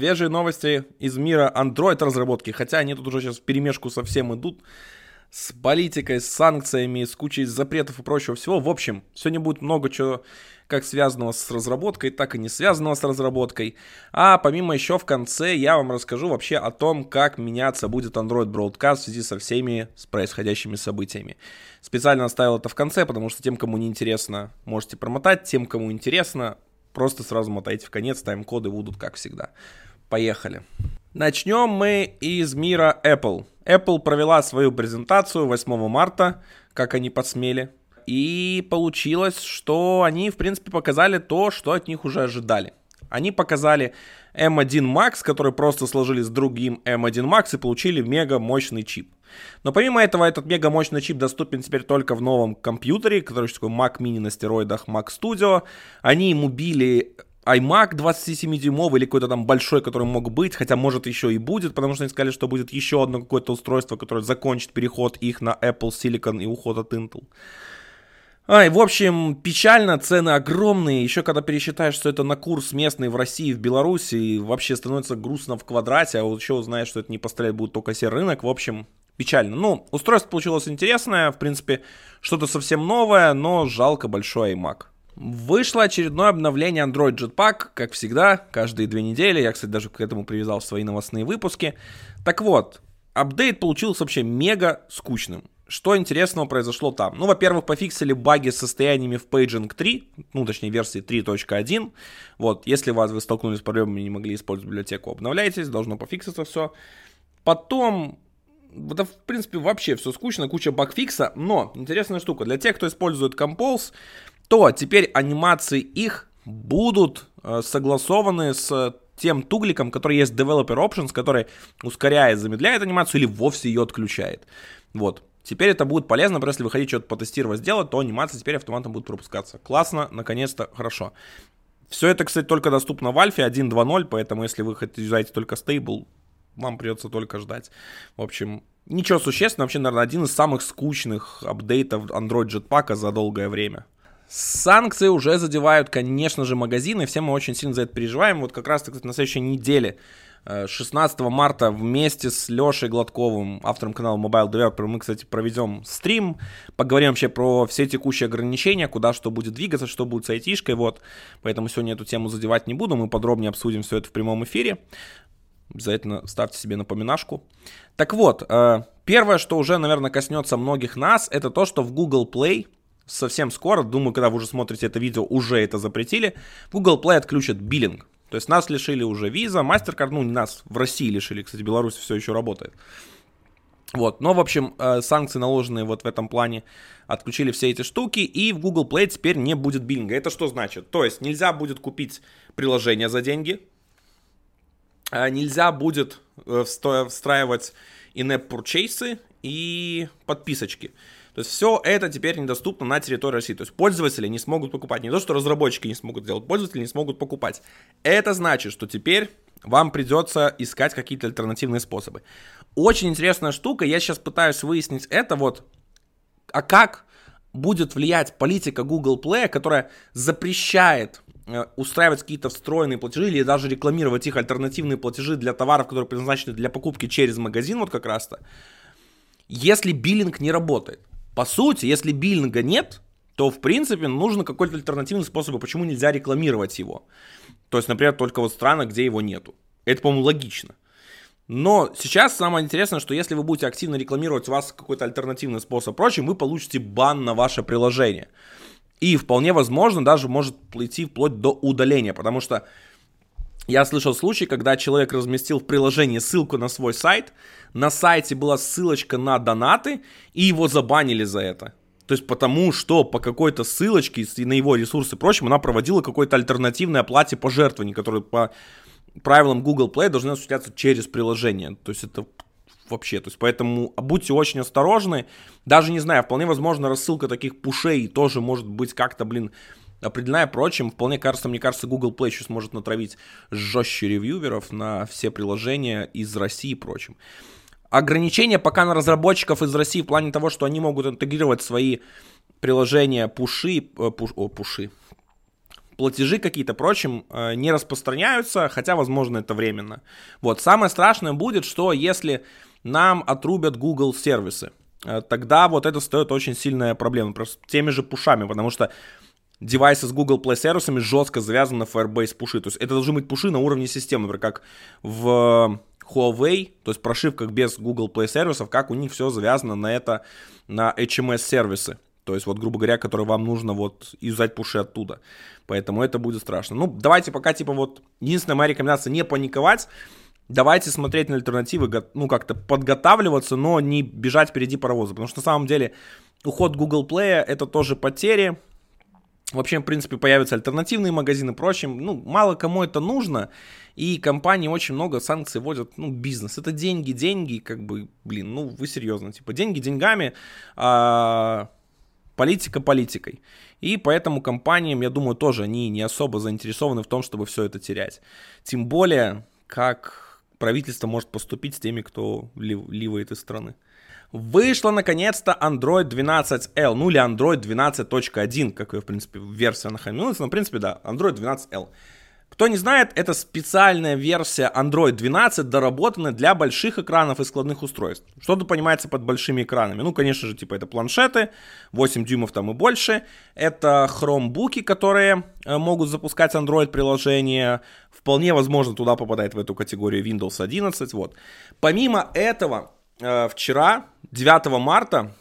свежие новости из мира Android разработки, хотя они тут уже сейчас в перемешку совсем идут с политикой, с санкциями, с кучей запретов и прочего всего. В общем, сегодня будет много чего как связанного с разработкой, так и не связанного с разработкой. А помимо еще в конце я вам расскажу вообще о том, как меняться будет Android Broadcast в связи со всеми с происходящими событиями. Специально оставил это в конце, потому что тем, кому не интересно, можете промотать, тем, кому интересно, просто сразу мотайте в конец, тайм-коды будут как всегда. Поехали. Начнем мы из мира Apple. Apple провела свою презентацию 8 марта, как они посмели. И получилось, что они, в принципе, показали то, что от них уже ожидали. Они показали M1 Max, который просто сложили с другим M1 Max и получили мега мощный чип. Но помимо этого, этот мега мощный чип доступен теперь только в новом компьютере, который такой Mac Mini на стероидах Mac Studio. Они ему били iMac 27-дюймовый или какой-то там большой, который мог быть, хотя может еще и будет, потому что они сказали, что будет еще одно какое-то устройство, которое закончит переход их на Apple Silicon и уход от Intel. Ай, в общем, печально, цены огромные. Еще когда пересчитаешь, что это на курс местный в России, в Беларуси, вообще становится грустно в квадрате, а вот еще узнаешь, что это не поставлять будет только серый рынок. В общем, печально. Ну, устройство получилось интересное, в принципе, что-то совсем новое, но жалко большой iMac. Вышло очередное обновление Android Jetpack, как всегда, каждые две недели. Я, кстати, даже к этому привязал свои новостные выпуски. Так вот, апдейт получился вообще мега скучным. Что интересного произошло там? Ну, во-первых, пофиксили баги с состояниями в Paging 3, ну, точнее, версии 3.1. Вот, если вас вы столкнулись с проблемами и не могли использовать библиотеку, обновляйтесь, должно пофикситься все. Потом, это, в принципе, вообще все скучно, куча багфикса, но интересная штука, для тех, кто использует Compose, то теперь анимации их будут э, согласованы с тем тугликом, который есть Developer Options, который ускоряет, замедляет анимацию или вовсе ее отключает. Вот. Теперь это будет полезно, потому если вы хотите что-то потестировать, сделать, то анимация теперь автоматом будет пропускаться. Классно, наконец-то, хорошо. Все это, кстати, только доступно в Альфе 1.2.0, поэтому если вы хотите только стейбл, вам придется только ждать. В общем, ничего существенного. Вообще, наверное, один из самых скучных апдейтов Android Jetpack за долгое время. Санкции уже задевают, конечно же, магазины. Все мы очень сильно за это переживаем. Вот как раз, на следующей неделе 16 марта вместе с Лешей Гладковым, автором канала Mobile Developer, мы, кстати, проведем стрим, поговорим вообще про все текущие ограничения, куда что будет двигаться, что будет с айтишкой, вот. Поэтому сегодня эту тему задевать не буду, мы подробнее обсудим все это в прямом эфире. Обязательно ставьте себе напоминашку. Так вот, э, первое, что уже, наверное, коснется многих нас, это то, что в Google Play совсем скоро, думаю, когда вы уже смотрите это видео, уже это запретили, Google Play отключат биллинг. То есть нас лишили уже виза, MasterCard, ну не нас, в России лишили, кстати, Беларусь все еще работает. Вот, но, в общем, э, санкции, наложенные вот в этом плане, отключили все эти штуки, и в Google Play теперь не будет биллинга. Это что значит? То есть нельзя будет купить приложение за деньги, а нельзя будет э, встраивать in-app purchase и подписочки. То есть все это теперь недоступно на территории России. То есть пользователи не смогут покупать. Не то, что разработчики не смогут делать, пользователи не смогут покупать. Это значит, что теперь вам придется искать какие-то альтернативные способы. Очень интересная штука, я сейчас пытаюсь выяснить это вот, а как будет влиять политика Google Play, которая запрещает э, устраивать какие-то встроенные платежи или даже рекламировать их альтернативные платежи для товаров, которые предназначены для покупки через магазин, вот как раз-то, если биллинг не работает. По сути, если биллинга нет, то, в принципе, нужно какой-то альтернативный способ, почему нельзя рекламировать его. То есть, например, только вот страны, где его нету. Это, по-моему, логично. Но сейчас самое интересное, что если вы будете активно рекламировать у вас какой-то альтернативный способ прочим, вы получите бан на ваше приложение. И вполне возможно даже может идти вплоть до удаления, потому что я слышал случай, когда человек разместил в приложении ссылку на свой сайт, на сайте была ссылочка на донаты, и его забанили за это. То есть потому, что по какой-то ссылочке на его ресурсы и прочим, она проводила какой-то альтернативной оплате пожертвований, которые по правилам Google Play должны осуществляться через приложение. То есть это вообще. То есть поэтому будьте очень осторожны. Даже не знаю, вполне возможно рассылка таких пушей тоже может быть как-то, блин, определена прочим. Вполне кажется, мне кажется, Google Play сейчас может натравить жестче ревьюверов на все приложения из России и прочим. Ограничения пока на разработчиков из России в плане того, что они могут интегрировать свои приложения пуши, э, пуш, о, пуши, платежи какие-то, прочим, э, не распространяются, хотя, возможно, это временно. Вот, самое страшное будет, что если нам отрубят Google сервисы, э, тогда вот это стоит очень сильная проблема, просто теми же пушами, потому что девайсы с Google Play сервисами жестко завязаны на Firebase пуши. То есть это должны быть пуши на уровне системы, например, как в Huawei, то есть прошивках без Google Play сервисов, как у них все завязано на это, на HMS сервисы. То есть, вот, грубо говоря, которые вам нужно вот юзать пуши оттуда. Поэтому это будет страшно. Ну, давайте пока, типа, вот, единственная моя рекомендация не паниковать. Давайте смотреть на альтернативы, ну, как-то подготавливаться, но не бежать впереди паровоза. Потому что, на самом деле, уход Google Play это тоже потери. Вообще, в принципе, появятся альтернативные магазины, прочим. Ну, мало кому это нужно. И компании очень много санкций вводят, ну, бизнес. Это деньги, деньги, как бы, блин, ну, вы серьезно, типа, деньги деньгами, а политика политикой. И поэтому компаниям, я думаю, тоже они не особо заинтересованы в том, чтобы все это терять. Тем более, как правительство может поступить с теми, кто ливает из страны. Вышла наконец-то Android 12L, ну или Android 12.1, как ее, в принципе, версия нахамилась, но, в принципе, да, Android 12L. Кто не знает, это специальная версия Android 12, доработанная для больших экранов и складных устройств. Что-то понимается под большими экранами. Ну, конечно же, типа это планшеты, 8 дюймов там и больше. Это хромбуки, которые э, могут запускать Android приложения. Вполне возможно, туда попадает в эту категорию Windows 11. Вот. Помимо этого, вчера, 9 марта,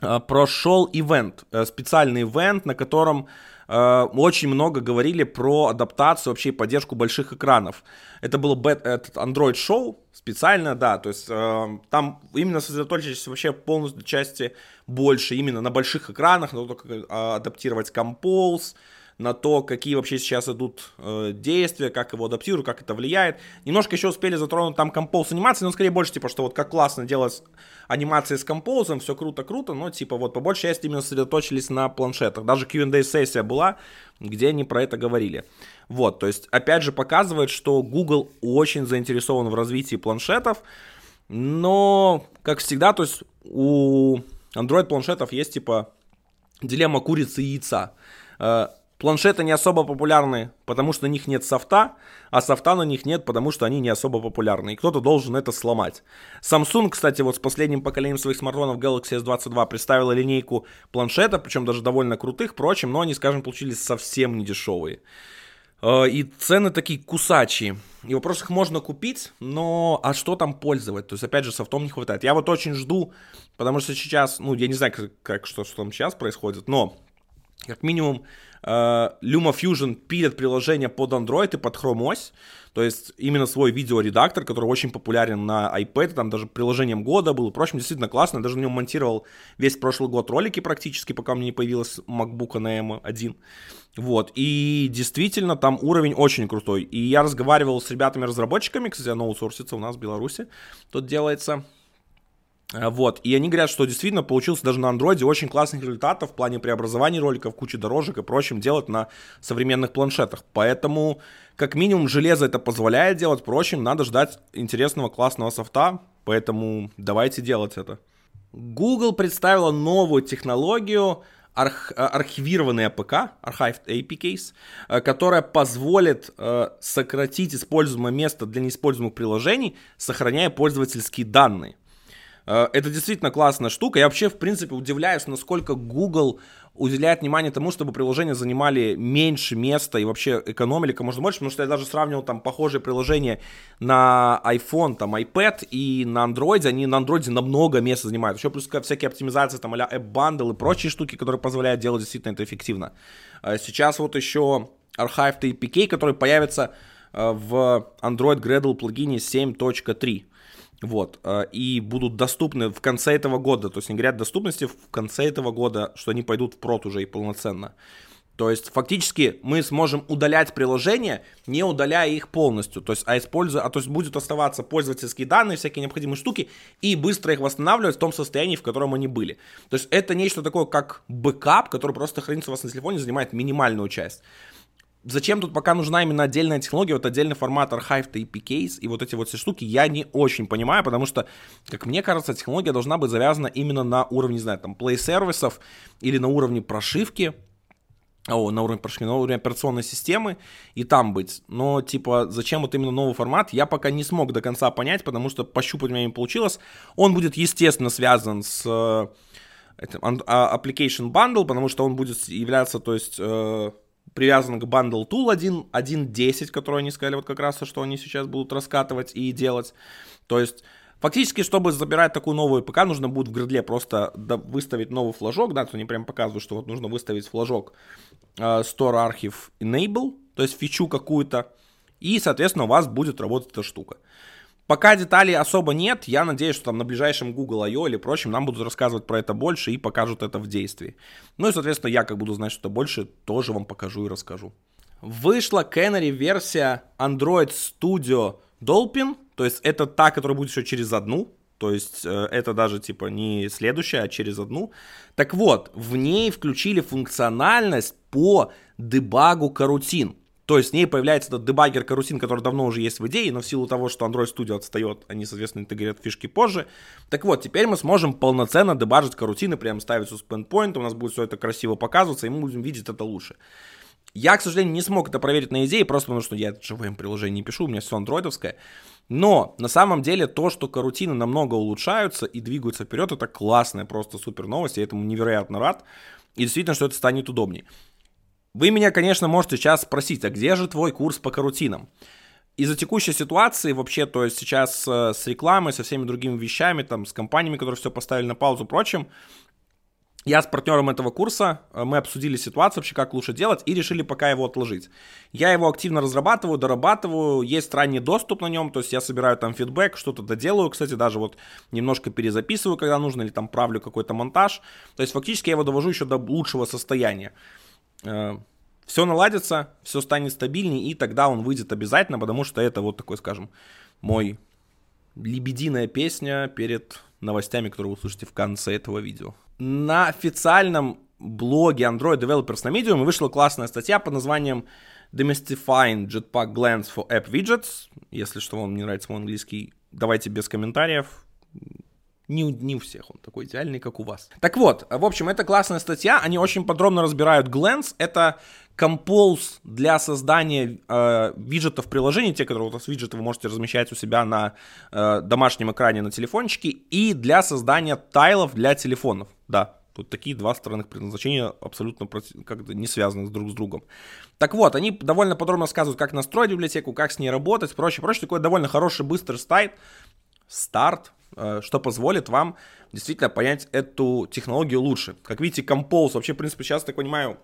э, прошел ивент, специальный ивент, на котором Э, очень много говорили про адаптацию, вообще поддержку больших экранов. Это было Android шоу специально, да, то есть э, там именно сосредоточились вообще полностью части больше именно на больших экранах, на то, как э, адаптировать Compose, на то, какие вообще сейчас идут э, действия, как его адаптируют, как это влияет. Немножко еще успели затронуть там композ анимации, но скорее больше типа, что вот как классно делать анимации с композом, все круто-круто, но типа вот по большей части именно сосредоточились на планшетах. Даже Q&A сессия была, где они про это говорили. Вот, то есть опять же показывает, что Google очень заинтересован в развитии планшетов, но, как всегда, то есть у Android планшетов есть типа дилемма курицы и яйца э, Планшеты не особо популярны, потому что на них нет софта, а софта на них нет, потому что они не особо популярны. И кто-то должен это сломать. Samsung, кстати, вот с последним поколением своих смартфонов Galaxy S22 представила линейку планшета, причем даже довольно крутых, впрочем, но они, скажем, получились совсем не дешевые. Э, и цены такие кусачие. И вопрос, их можно купить, но а что там пользовать? То есть, опять же, софтом не хватает. Я вот очень жду, потому что сейчас, ну, я не знаю, как, как что, что там сейчас происходит, но как минимум Э, LumaFusion пилит приложение под Android и под Chrome OS, то есть именно свой видеоредактор, который очень популярен на iPad, там даже приложением года был, впрочем, действительно классно, даже на нем монтировал весь прошлый год ролики практически, пока у меня не появилась MacBook на M1. Вот, и действительно там уровень очень крутой. И я разговаривал с ребятами-разработчиками, кстати, оно аутсорсится у нас в Беларуси, тут делается, вот, и они говорят, что действительно получился даже на андроиде очень классных результатов в плане преобразования роликов, кучи дорожек и прочим делать на современных планшетах. Поэтому, как минимум, железо это позволяет делать, впрочем, надо ждать интересного классного софта, поэтому давайте делать это. Google представила новую технологию, арх, э, архивированный APK, Archived APKs, которая позволит э, сократить используемое место для неиспользуемых приложений, сохраняя пользовательские данные. Э, это действительно классная штука. Я вообще, в принципе, удивляюсь, насколько Google уделяет внимание тому, чтобы приложения занимали меньше места и вообще экономили как можно больше, потому что я даже сравнивал там похожие приложения на iPhone, там iPad и на Android, они на Android намного места занимают. Еще плюс всякие оптимизации, там а App Bundle и прочие штуки, которые позволяют делать действительно это эффективно. Э, сейчас вот еще Archive APK, который появится э, в Android Gradle плагине 7.3. Вот, э, и будут доступны в конце этого года, то есть они говорят доступности в конце этого года, что они пойдут в прод уже и полноценно. То есть фактически мы сможем удалять приложения, не удаляя их полностью. То есть, а используя, а то есть будет оставаться пользовательские данные, всякие необходимые штуки, и быстро их восстанавливать в том состоянии, в котором они были. То есть это нечто такое, как бэкап, который просто хранится у вас на телефоне, занимает минимальную часть зачем тут пока нужна именно отдельная технология, вот отдельный формат Archive и APKs и вот эти вот все штуки, я не очень понимаю, потому что, как мне кажется, технология должна быть завязана именно на уровне, не знаю, там, play сервисов или на уровне прошивки, о, на уровне, прошу, на уровне операционной системы и там быть. Но, типа, зачем вот именно новый формат, я пока не смог до конца понять, потому что пощупать у меня не получилось. Он будет, естественно, связан с э, этим, а, application bundle, потому что он будет являться, то есть, э, привязан к bundle tool 1, 1.10, который они сказали вот как раз, что они сейчас будут раскатывать и делать. То есть, Фактически, чтобы забирать такую новую ПК, нужно будет в гридле просто выставить новый флажок, да, то они прям показывают, что вот нужно выставить флажок э, Store Archive Enable, то есть фичу какую-то, и, соответственно, у вас будет работать эта штука. Пока деталей особо нет, я надеюсь, что там на ближайшем Google I.O. или прочем нам будут рассказывать про это больше и покажут это в действии. Ну и, соответственно, я как буду знать что-то больше, тоже вам покажу и расскажу. Вышла Canary версия Android Studio Dolphin, то есть это та, которая будет еще через одну, то есть э, это даже типа не следующая, а через одну. Так вот, в ней включили функциональность по дебагу карутин. То есть в ней появляется этот дебаггер карутин, который давно уже есть в идее, но в силу того, что Android Studio отстает, они, соответственно, интегрируют фишки позже. Так вот, теперь мы сможем полноценно дебажить карутины, прям ставить suspend point, у нас будет все это красиво показываться, и мы будем видеть это лучше. Я, к сожалению, не смог это проверить на идее, просто потому что я это своем приложении не пишу, у меня все андроидовское. Но на самом деле то, что карутины намного улучшаются и двигаются вперед, это классная, просто супер новость, я этому невероятно рад. И действительно, что это станет удобнее. Вы меня, конечно, можете сейчас спросить, а где же твой курс по карутинам? Из-за текущей ситуации вообще, то есть сейчас э, с рекламой, со всеми другими вещами, там, с компаниями, которые все поставили на паузу, прочим, я с партнером этого курса, э, мы обсудили ситуацию вообще, как лучше делать, и решили пока его отложить. Я его активно разрабатываю, дорабатываю, есть ранний доступ на нем, то есть я собираю там фидбэк, что-то доделаю, кстати, даже вот немножко перезаписываю, когда нужно, или там правлю какой-то монтаж. То есть фактически я его довожу еще до лучшего состояния. Э, все наладится, все станет стабильнее, и тогда он выйдет обязательно, потому что это вот такой, скажем, мой лебединая песня перед новостями, которые вы услышите в конце этого видео на официальном блоге Android Developers на Medium вышла классная статья под названием Demystifying Jetpack Glance for App Widgets. Если что, вам не нравится мой английский, давайте без комментариев. Не, не у всех он такой идеальный, как у вас. Так вот, в общем, это классная статья. Они очень подробно разбирают Glance. Это Compose для создания э, виджетов приложений, те, которые у вас виджеты вы можете размещать у себя на э, домашнем экране на телефончике, и для создания тайлов для телефонов. Да, тут такие два странных предназначения абсолютно как не связаны друг с другом. Так вот, они довольно подробно рассказывают, как настроить библиотеку, как с ней работать, прочее, прочее. Такой довольно хороший, быстрый старт, старт, что позволит вам действительно понять эту технологию лучше. Как видите, Compose, вообще, в принципе, сейчас, так понимаю,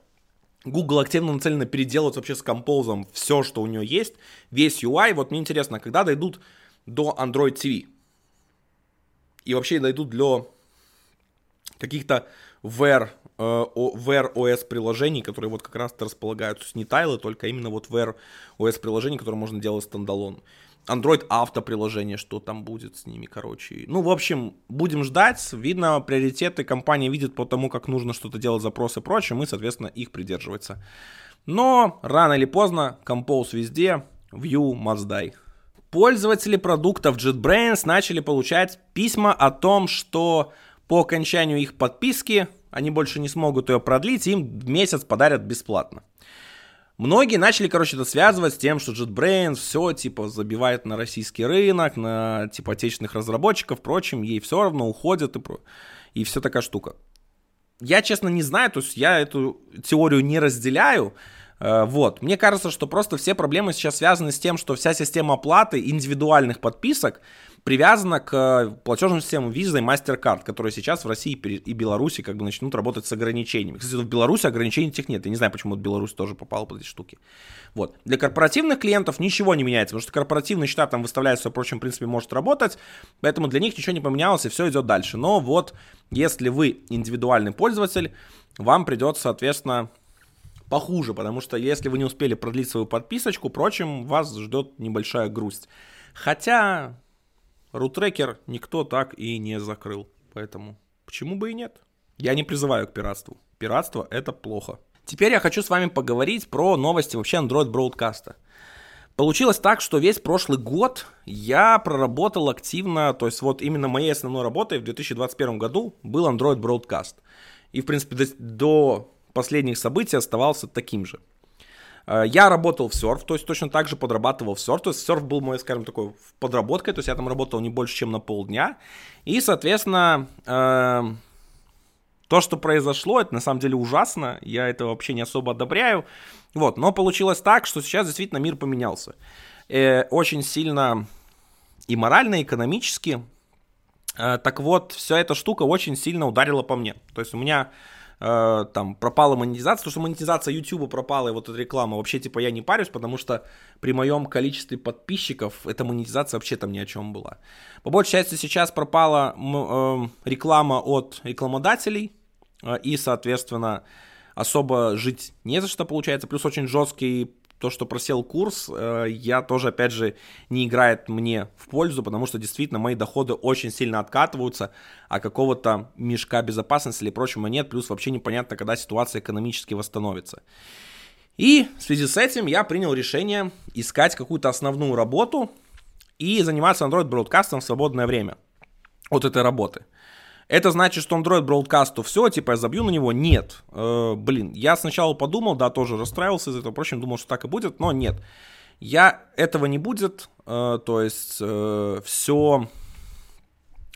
Google активно нацелена переделать вообще с Compose все, что у нее есть, весь UI. Вот мне интересно, когда дойдут до Android TV? И вообще дойдут для каких-то э, Wear OS приложений, которые вот как раз располагаются не тайлы, только именно вот Wear OS приложений, которые можно делать стендалон. Android авто приложение, что там будет с ними, короче. Ну, в общем, будем ждать. Видно, приоритеты компания видит по тому, как нужно что-то делать, запросы и прочее, мы, соответственно, их придерживаться. Но рано или поздно, Compose везде, View must die. Пользователи продуктов JetBrains начали получать письма о том, что по окончанию их подписки они больше не смогут ее продлить, им месяц подарят бесплатно. Многие начали, короче, это связывать с тем, что JetBrains все, типа, забивает на российский рынок, на, типа, отечественных разработчиков, впрочем, ей все равно уходят и, и все такая штука. Я, честно, не знаю, то есть я эту теорию не разделяю, э, вот. Мне кажется, что просто все проблемы сейчас связаны с тем, что вся система оплаты индивидуальных подписок привязана к э, платежным системам Visa и MasterCard, которые сейчас в России и Беларуси как бы начнут работать с ограничениями. Кстати, в Беларуси ограничений этих нет. Я не знаю, почему Беларусь тоже попала под эти штуки. Вот. Для корпоративных клиентов ничего не меняется, потому что корпоративный счета там выставляется, впрочем, в принципе, может работать, поэтому для них ничего не поменялось, и все идет дальше. Но вот, если вы индивидуальный пользователь, вам придется, соответственно, похуже, потому что если вы не успели продлить свою подписочку, впрочем, вас ждет небольшая грусть. Хотя Рутрекер никто так и не закрыл. Поэтому почему бы и нет? Я не призываю к пиратству. Пиратство это плохо. Теперь я хочу с вами поговорить про новости вообще Android Broadcast. Получилось так, что весь прошлый год я проработал активно, то есть вот именно моей основной работой в 2021 году был Android Broadcast. И, в принципе, до, до последних событий оставался таким же. Э, я работал в серф, то есть точно так же подрабатывал в серф. То есть серф был мой, скажем, такой подработкой, то есть я там работал не больше, чем на полдня. И, соответственно, э, то, что произошло, это на самом деле ужасно. Я это вообще не особо одобряю. Вот, но получилось так, что сейчас действительно мир поменялся. Э, очень сильно и морально, и экономически. Так вот, вся эта штука очень сильно ударила по мне. То есть у меня э, там пропала монетизация, то, что монетизация YouTube пропала, и вот эта реклама, вообще, типа, я не парюсь, потому что при моем количестве подписчиков эта монетизация вообще там ни о чем была. По большей части сейчас пропала э, реклама от рекламодателей, э, и, соответственно, особо жить не за что получается, плюс очень жесткий то, что просел курс, э, я тоже, опять же, не играет мне в пользу, потому что действительно мои доходы очень сильно откатываются, а какого-то мешка безопасности или прочего нет, плюс вообще непонятно, когда ситуация экономически восстановится. И в связи с этим я принял решение искать какую-то основную работу и заниматься Android бродкастом в свободное время от этой работы. Это значит, что Android Broadcast все, типа я забью на него? Нет. Э, блин, я сначала подумал, да, тоже расстраивался из этого, впрочем, думал, что так и будет, но нет. Я этого не будет, э, то есть э, все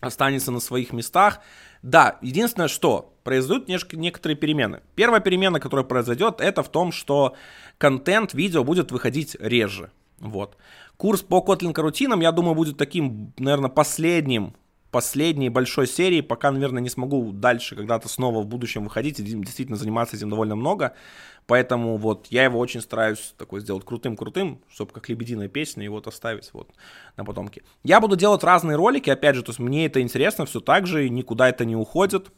останется на своих местах. Да, единственное, что произойдут некоторые перемены. Первая перемена, которая произойдет, это в том, что контент видео будет выходить реже. Вот. Курс по Kotlin карутинам, я думаю, будет таким, наверное, последним последней большой серии, пока, наверное, не смогу дальше когда-то снова в будущем выходить и действительно заниматься этим довольно много. Поэтому вот я его очень стараюсь такой сделать крутым-крутым, чтобы как лебединая песня его вот оставить вот на потомке. Я буду делать разные ролики, опять же, то есть мне это интересно все так же, никуда это не уходит.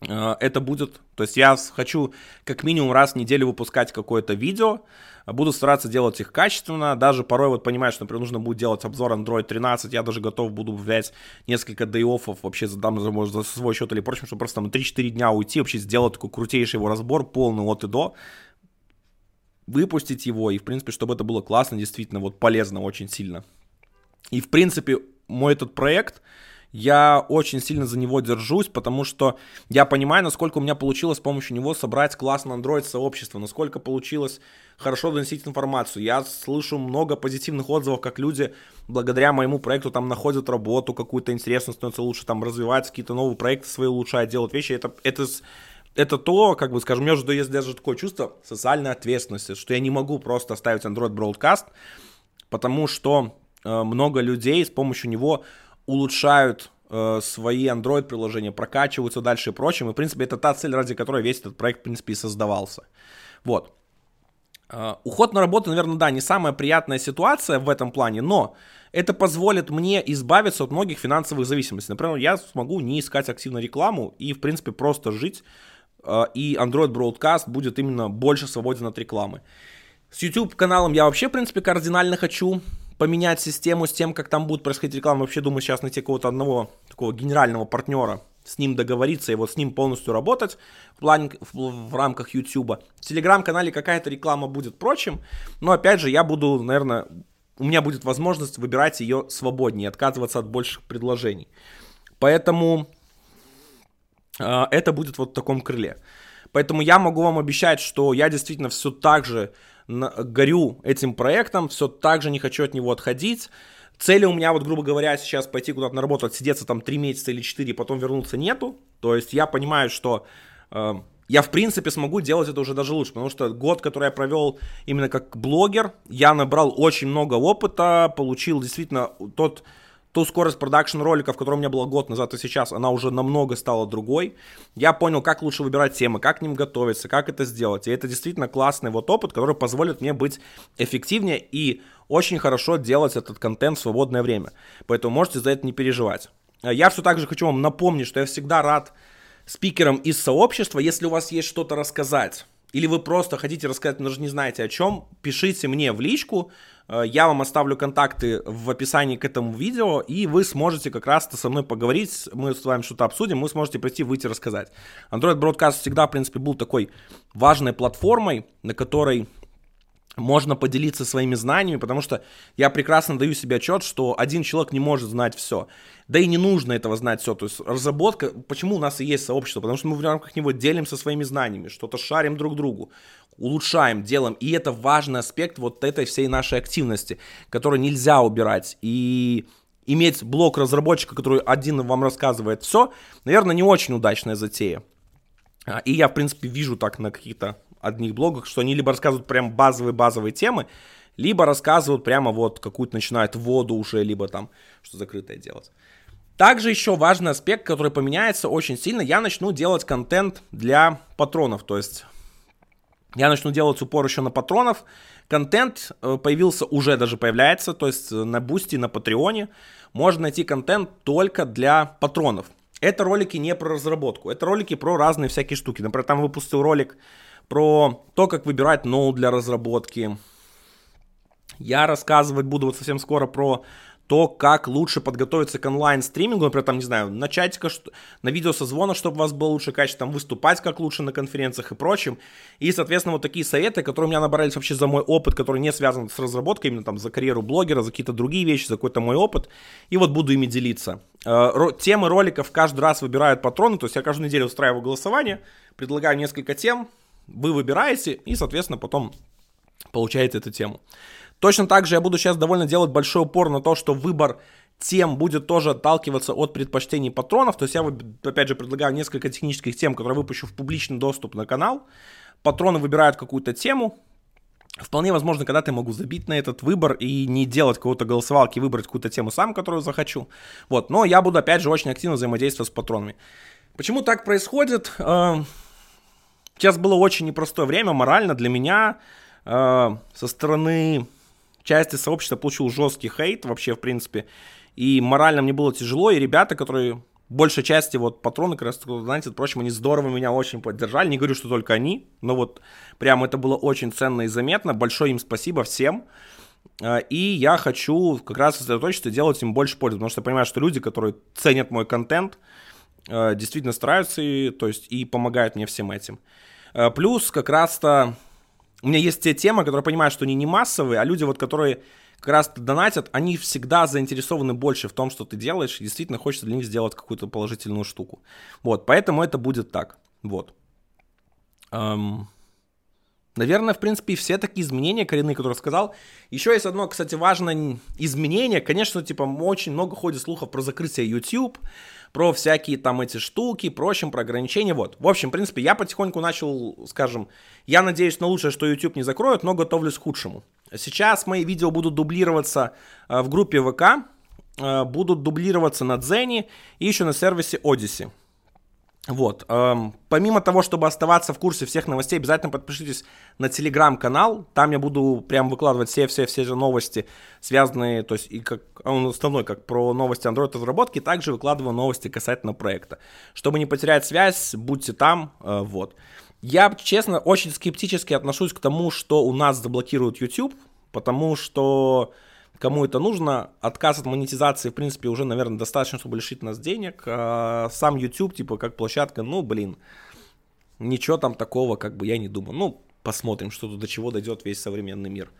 Э, это будет, то есть я хочу как минимум раз в неделю выпускать какое-то видео, буду стараться делать их качественно, даже порой вот понимаю, что, например, нужно будет делать обзор Android 13, я даже готов буду взять несколько day вообще задам, может, за свой счет или прочим, чтобы просто там 3-4 дня уйти, вообще сделать такой крутейший его разбор, полный от и до, выпустить его, и, в принципе, чтобы это было классно, действительно, вот полезно очень сильно. И, в принципе, мой этот проект, я очень сильно за него держусь, потому что я понимаю, насколько у меня получилось с помощью него собрать классное Android-сообщество, насколько получилось хорошо доносить информацию. Я слышу много позитивных отзывов, как люди благодаря моему проекту там находят работу какую-то интересную, становятся лучше, там развиваются какие-то новые проекты свои улучшают, делают вещи. Это, это, это то, как бы, скажем, между есть даже такое чувство социальной ответственности, что я не могу просто оставить Android Broadcast, потому что э, много людей с помощью него улучшают э, свои Android-приложения, прокачиваются дальше и прочим. И, в принципе, это та цель, ради которой весь этот проект, в принципе, и создавался. Вот. Э, уход на работу, наверное, да, не самая приятная ситуация в этом плане, но это позволит мне избавиться от многих финансовых зависимостей. Например, я смогу не искать активно рекламу и, в принципе, просто жить, э, и Android Broadcast будет именно больше свободен от рекламы. С YouTube каналом я вообще, в принципе, кардинально хочу поменять систему с тем, как там будет происходить реклама. Вообще думаю сейчас найти какого-то одного такого генерального партнера, с ним договориться и вот с ним полностью работать в, плане, в, в рамках YouTube. В телеграм-канале какая-то реклама будет прочим, но опять же я буду, наверное, у меня будет возможность выбирать ее свободнее, отказываться от больших предложений. Поэтому э, это будет вот в таком крыле. Поэтому я могу вам обещать, что я действительно все так же горю этим проектом, все так же не хочу от него отходить. Цели у меня, вот, грубо говоря, сейчас пойти куда-то на работу, отсидеться там 3 месяца или 4, и потом вернуться нету. То есть я понимаю, что э, я, в принципе, смогу делать это уже даже лучше, потому что год, который я провел именно как блогер, я набрал очень много опыта, получил действительно тот ту скорость продакшн роликов, которая у меня была год назад и сейчас, она уже намного стала другой. Я понял, как лучше выбирать темы, как к ним готовиться, как это сделать. И это действительно классный вот опыт, который позволит мне быть эффективнее и очень хорошо делать этот контент в свободное время. Поэтому можете за это не переживать. Я все так же хочу вам напомнить, что я всегда рад спикерам из сообщества, если у вас есть что-то рассказать или вы просто хотите рассказать, но даже не знаете о чем, пишите мне в личку, э, я вам оставлю контакты в описании к этому видео, и вы сможете как раз-то со мной поговорить, мы с вами что-то обсудим, вы сможете прийти, выйти, рассказать. Android Broadcast всегда, в принципе, был такой важной платформой, на которой можно поделиться своими знаниями, потому что я прекрасно даю себе отчет, что один человек не может знать все. Да и не нужно этого знать все. То есть разработка, почему у нас и есть сообщество? Потому что мы в рамках него делимся своими знаниями, что-то шарим друг другу, улучшаем, делаем. И это важный аспект вот этой всей нашей активности, которую нельзя убирать. И иметь блок разработчика, который один вам рассказывает все, наверное, не очень удачная затея. А, и я, в принципе, вижу так на каких-то одних блогах, что они либо рассказывают прям базовые-базовые темы, либо рассказывают прямо вот какую-то начинают воду уже, либо там что закрытое делать. Также еще важный аспект, который поменяется очень сильно, я начну делать контент для патронов, то есть я начну делать упор еще на патронов. Контент э, появился, уже даже появляется, то есть на Бусти, на Патреоне можно найти контент только для патронов. Это ролики не про разработку, это ролики про разные всякие штуки. Например, там выпустил ролик про то, как выбирать ноут для разработки. Я рассказывать буду вот совсем скоро про то, как лучше подготовиться к онлайн-стримингу, например, там, не знаю, на чатика, на видео созвона, чтобы у вас было лучше качество, там, выступать как лучше на конференциях и прочем. И, соответственно, вот такие советы, которые у меня набрались вообще за мой опыт, который не связан с разработкой, именно там за карьеру блогера, за какие-то другие вещи, за какой-то мой опыт. И вот буду ими делиться. Э, темы роликов каждый раз выбирают патроны, то есть я каждую неделю устраиваю голосование, предлагаю несколько тем, вы выбираете и, соответственно, потом получаете эту тему. Точно так же я буду сейчас довольно делать большой упор на то, что выбор тем будет тоже отталкиваться от предпочтений патронов. То есть я, опять же, предлагаю несколько технических тем, которые выпущу в публичный доступ на канал. Патроны выбирают какую-то тему. Вполне возможно, когда-то я могу забить на этот выбор и не делать какого-то голосовалки, выбрать какую-то тему сам, которую захочу. Вот, но я буду, опять же, очень активно взаимодействовать с патронами. Почему так происходит? Э, сейчас было очень непростое время морально для меня э, со стороны части сообщества получил жесткий хейт вообще, в принципе. И морально мне было тяжело, и ребята, которые большей части вот патроны, как раз, знаете, впрочем, они здорово меня очень поддержали. Не говорю, что только они, но вот прям это было очень ценно и заметно. Большое им спасибо всем. Э, и я хочу как раз сосредоточиться и делать им больше пользы, потому что я понимаю, что люди, которые ценят мой контент, э, действительно стараются и, то есть, и помогают мне всем этим. Э, плюс как раз-то у меня есть те темы, которые понимают, что они не массовые, а люди, вот, которые как раз донатят, они всегда заинтересованы больше в том, что ты делаешь, и действительно хочется для них сделать какую-то положительную штуку. Вот, поэтому это будет так. Вот. Эм, наверное, в принципе, все такие изменения коренные, которые сказал. Еще есть одно, кстати, важное изменение. Конечно, типа, очень много ходит слухов про закрытие YouTube, про всякие там эти штуки, прочим, про ограничения, вот. В общем, в принципе, я потихоньку начал, скажем, я надеюсь на лучшее, что YouTube не закроют, но готовлюсь к худшему. Сейчас мои видео будут дублироваться э, в группе ВК, э, будут дублироваться на Дзене и еще на сервисе Odyssey. Вот. Эм, помимо того, чтобы оставаться в курсе всех новостей, обязательно подпишитесь на телеграм-канал. Там я буду прям выкладывать все-все-все же новости, связанные, то есть и как он основной, как про новости Android разработки, также выкладываю новости касательно проекта. Чтобы не потерять связь, будьте там, э, вот. Я, честно, очень скептически отношусь к тому, что у нас заблокируют YouTube, потому что кому это нужно. Отказ от монетизации, в принципе, уже, наверное, достаточно, чтобы лишить нас денег. А сам YouTube, типа, как площадка, ну, блин, ничего там такого, как бы, я не думаю. Ну, посмотрим, что до чего дойдет весь современный мир.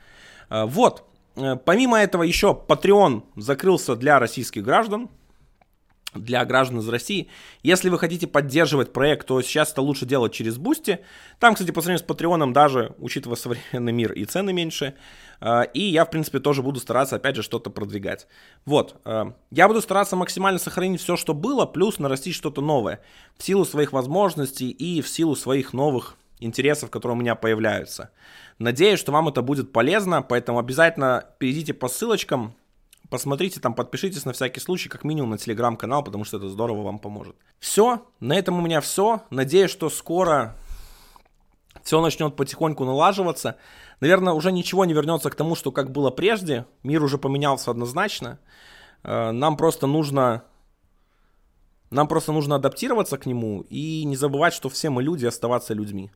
А, вот. Э, помимо этого еще Patreon закрылся для российских граждан для граждан из России. Если вы хотите поддерживать проект, то сейчас это лучше делать через Бусти. Там, кстати, по сравнению с Патреоном, даже учитывая современный мир, и цены меньше. А, и я, в принципе, тоже буду стараться, опять же, что-то продвигать. Вот. А, я буду стараться максимально сохранить все, что было, плюс нарастить что-то новое. В силу своих возможностей и в силу своих новых интересов, которые у меня появляются. Надеюсь, что вам это будет полезно, поэтому обязательно перейдите по ссылочкам, Посмотрите там, подпишитесь на всякий случай, как минимум на телеграм-канал, потому что это здорово вам поможет. Все, на этом у меня все. Надеюсь, что скоро все начнет потихоньку налаживаться. Наверное, уже ничего не вернется к тому, что как было прежде. Мир уже поменялся однозначно. Э, нам просто нужно нам просто нужно адаптироваться к нему и не забывать, что все мы люди, оставаться людьми.